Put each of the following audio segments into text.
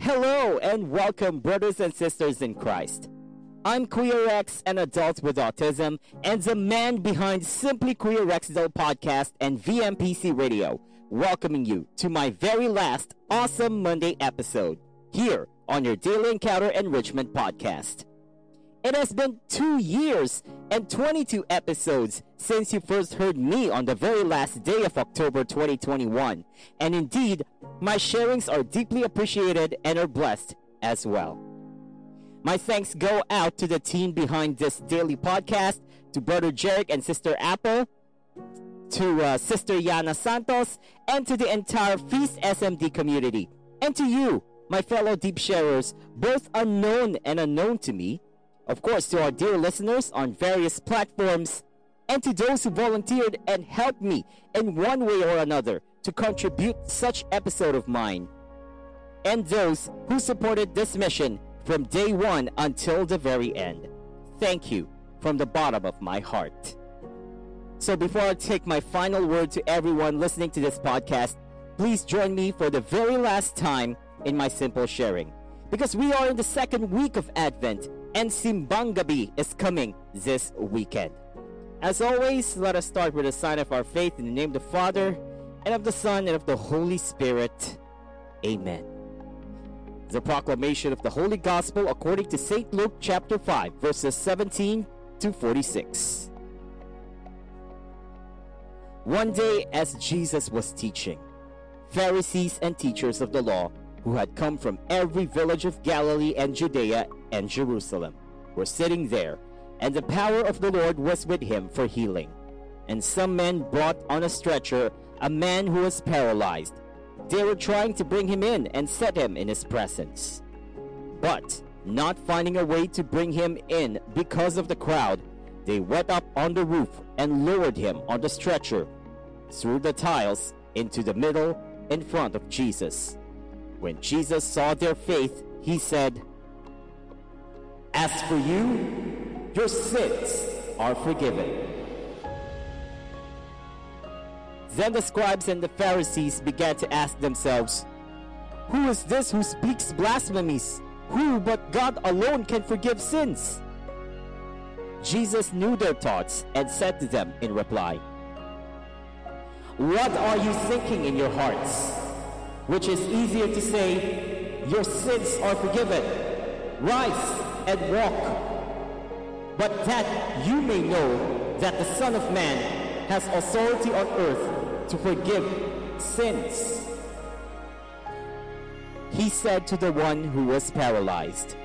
Hello and welcome, brothers and sisters in Christ. I'm Queer X, an adult with autism, and the man behind Simply Queer Rexdel podcast and VMPC Radio, welcoming you to my very last awesome Monday episode here on your Daily Encounter Enrichment podcast. It has been two years and 22 episodes since you first heard me on the very last day of October 2021. And indeed, my sharings are deeply appreciated and are blessed as well. My thanks go out to the team behind this daily podcast, to Brother Jerick and Sister Apple, to uh, Sister Yana Santos, and to the entire Feast SMD community. And to you, my fellow deep sharers, both unknown and unknown to me, of course, to our dear listeners on various platforms, and to those who volunteered and helped me in one way or another to contribute such episode of mine, and those who supported this mission from day one until the very end. Thank you from the bottom of my heart. So before I take my final word to everyone listening to this podcast, please join me for the very last time in my simple sharing. Because we are in the second week of Advent and Simbang Gabi is coming this weekend. As always, let us start with a sign of our faith in the name of the Father, and of the Son, and of the Holy Spirit. Amen. The proclamation of the Holy Gospel according to St. Luke chapter 5, verses 17 to 46. One day, as Jesus was teaching, Pharisees and teachers of the law who had come from every village of Galilee and Judea and Jerusalem were sitting there, and the power of the Lord was with him for healing. And some men brought on a stretcher a man who was paralyzed. They were trying to bring him in and set him in his presence. But, not finding a way to bring him in because of the crowd, they went up on the roof and lowered him on the stretcher through the tiles into the middle in front of Jesus. When Jesus saw their faith, he said, As for you, your sins are forgiven. Then the scribes and the Pharisees began to ask themselves, Who is this who speaks blasphemies? Who but God alone can forgive sins? Jesus knew their thoughts and said to them in reply, What are you thinking in your hearts? Which is easier to say, Your sins are forgiven, rise and walk. But that you may know that the Son of Man has authority on earth to forgive sins. He said to the one who was paralyzed,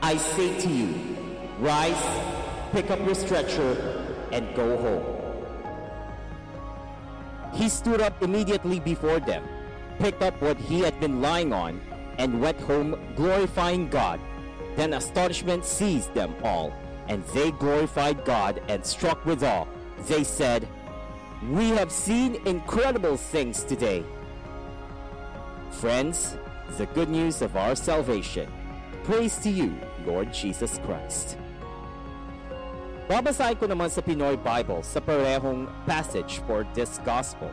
I say to you, rise, pick up your stretcher, and go home. He stood up immediately before them, picked up what he had been lying on, and went home glorifying God. Then astonishment seized them all, and they glorified God and struck with awe. They said, We have seen incredible things today. Friends, the good news of our salvation. Praise to you, Lord Jesus Christ. Babasahin ko naman sa Pinoy Bible sa parehong passage for this gospel.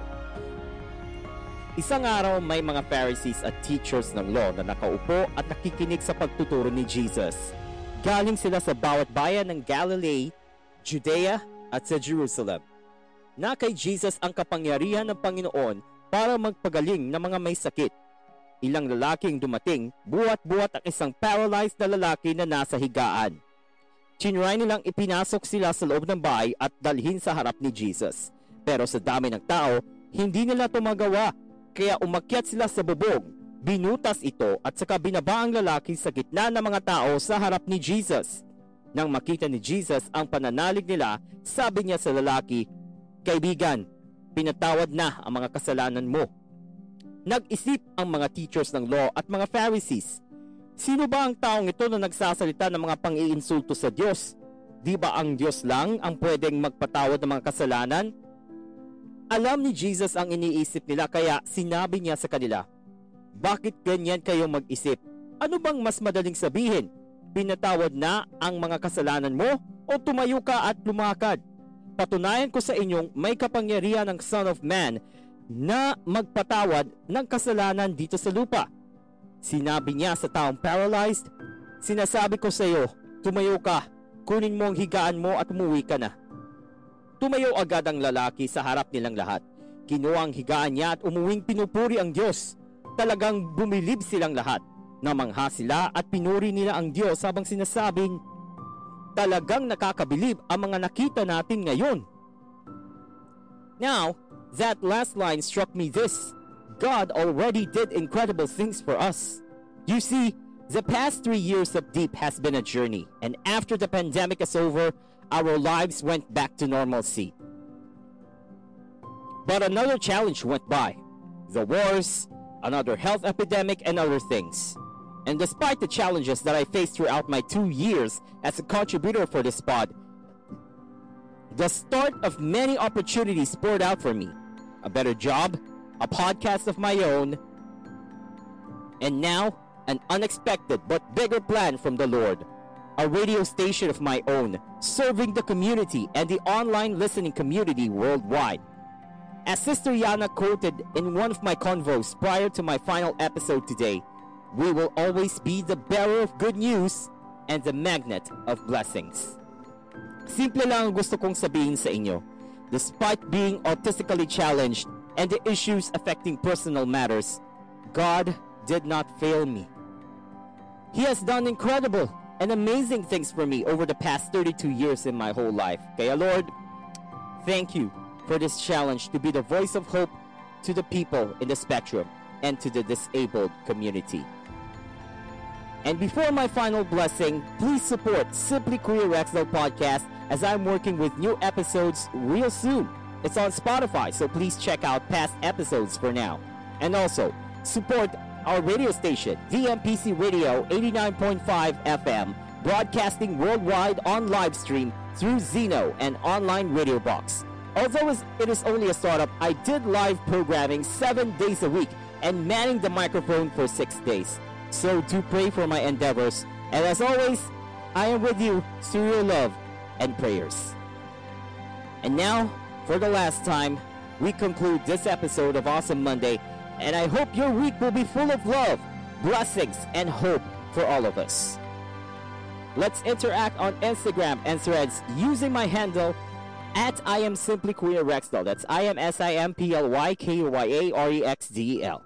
Isang araw may mga Pharisees at teachers ng law na nakaupo at nakikinig sa pagtuturo ni Jesus. Galing sila sa bawat bayan ng Galilee, Judea at sa Jerusalem. Na kay Jesus ang kapangyarihan ng Panginoon para magpagaling ng mga may sakit. Ilang lalaking dumating, buwat-buwat ang isang paralyzed na lalaki na nasa higaan. Chinry nilang ipinasok sila sa loob ng bahay at dalhin sa harap ni Jesus. Pero sa dami ng tao, hindi nila ito magawa. Kaya umakyat sila sa bubog, binutas ito at saka binaba ang lalaki sa gitna ng mga tao sa harap ni Jesus. Nang makita ni Jesus ang pananalig nila, sabi niya sa lalaki, Kaibigan, pinatawad na ang mga kasalanan mo. Nag-isip ang mga teachers ng law at mga Pharisees, Sino ba ang taong ito na nagsasalita ng mga pang-iinsulto sa Diyos? Di ba ang Diyos lang ang pwedeng magpatawad ng mga kasalanan? Alam ni Jesus ang iniisip nila kaya sinabi niya sa kanila, Bakit ganyan kayo mag-isip? Ano bang mas madaling sabihin? Pinatawad na ang mga kasalanan mo o tumayo ka at lumakad? Patunayan ko sa inyong may kapangyarihan ng Son of Man na magpatawad ng kasalanan dito sa lupa. Sinabi niya sa taong paralyzed, Sinasabi ko sa iyo, tumayo ka, kunin mo ang higaan mo at umuwi ka na. Tumayo agad ang lalaki sa harap nilang lahat. Kinuha ang higaan niya at umuwing pinupuri ang Diyos. Talagang bumilib silang lahat. Namangha sila at pinuri nila ang Diyos habang sinasabing, Talagang nakakabilib ang mga nakita natin ngayon. Now, that last line struck me this. God already did incredible things for us. You see, the past three years of Deep has been a journey, and after the pandemic is over, our lives went back to normalcy. But another challenge went by the wars, another health epidemic, and other things. And despite the challenges that I faced throughout my two years as a contributor for this pod, the start of many opportunities poured out for me a better job, a podcast of my own, and now an unexpected but bigger plan from the Lord a radio station of my own, serving the community and the online listening community worldwide. As Sister Yana quoted in one of my convos prior to my final episode today, we will always be the bearer of good news and the magnet of blessings. Simple lang ang gusto kong sabihin sa inyo. Despite being autistically challenged and the issues affecting personal matters, God did not fail me. He has done incredible and amazing things for me over the past 32 years in my whole life. Kaya Lord, thank you for this challenge to be the voice of hope to the people in the spectrum and to the disabled community. And before my final blessing, please support Simply Queer Rexdel podcast as I'm working with new episodes real soon. It's on Spotify, so please check out past episodes for now. And also, support our radio station, VMPC Radio 89.5 FM, broadcasting worldwide on live stream through Zeno and online radio box. Although it is only a startup, I did live programming seven days a week and manning the microphone for six days. So do pray for my endeavors. And as always, I am with you through your love and prayers. And now, for the last time, we conclude this episode of Awesome Monday and I hope your week will be full of love, blessings, and hope for all of us. Let's interact on Instagram and threads using my handle at I am simply queer Rexdel. That's I am S I M P L Y K Y A R E X D E L.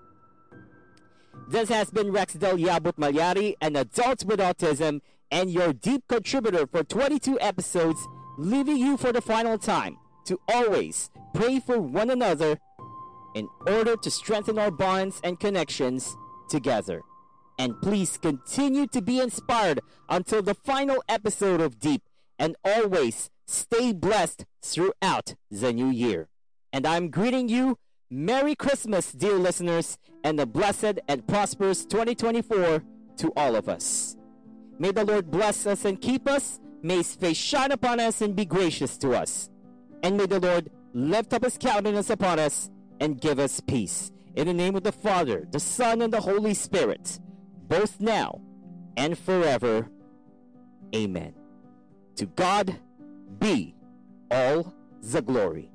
This has been Rexdel Yabut Mallari, an adult with autism, and your deep contributor for 22 episodes, leaving you for the final time to always pray for one another in order to strengthen our bonds and connections together. And please continue to be inspired until the final episode of Deep and always stay blessed throughout the new year. And I'm greeting you Merry Christmas, dear listeners, and a blessed and prosperous 2024 to all of us. May the Lord bless us and keep us. May his face shine upon us and be gracious to us. And may the Lord lift up his countenance upon us and give us peace. In the name of the Father, the Son, and the Holy Spirit, both now and forever. Amen. To God be all the glory.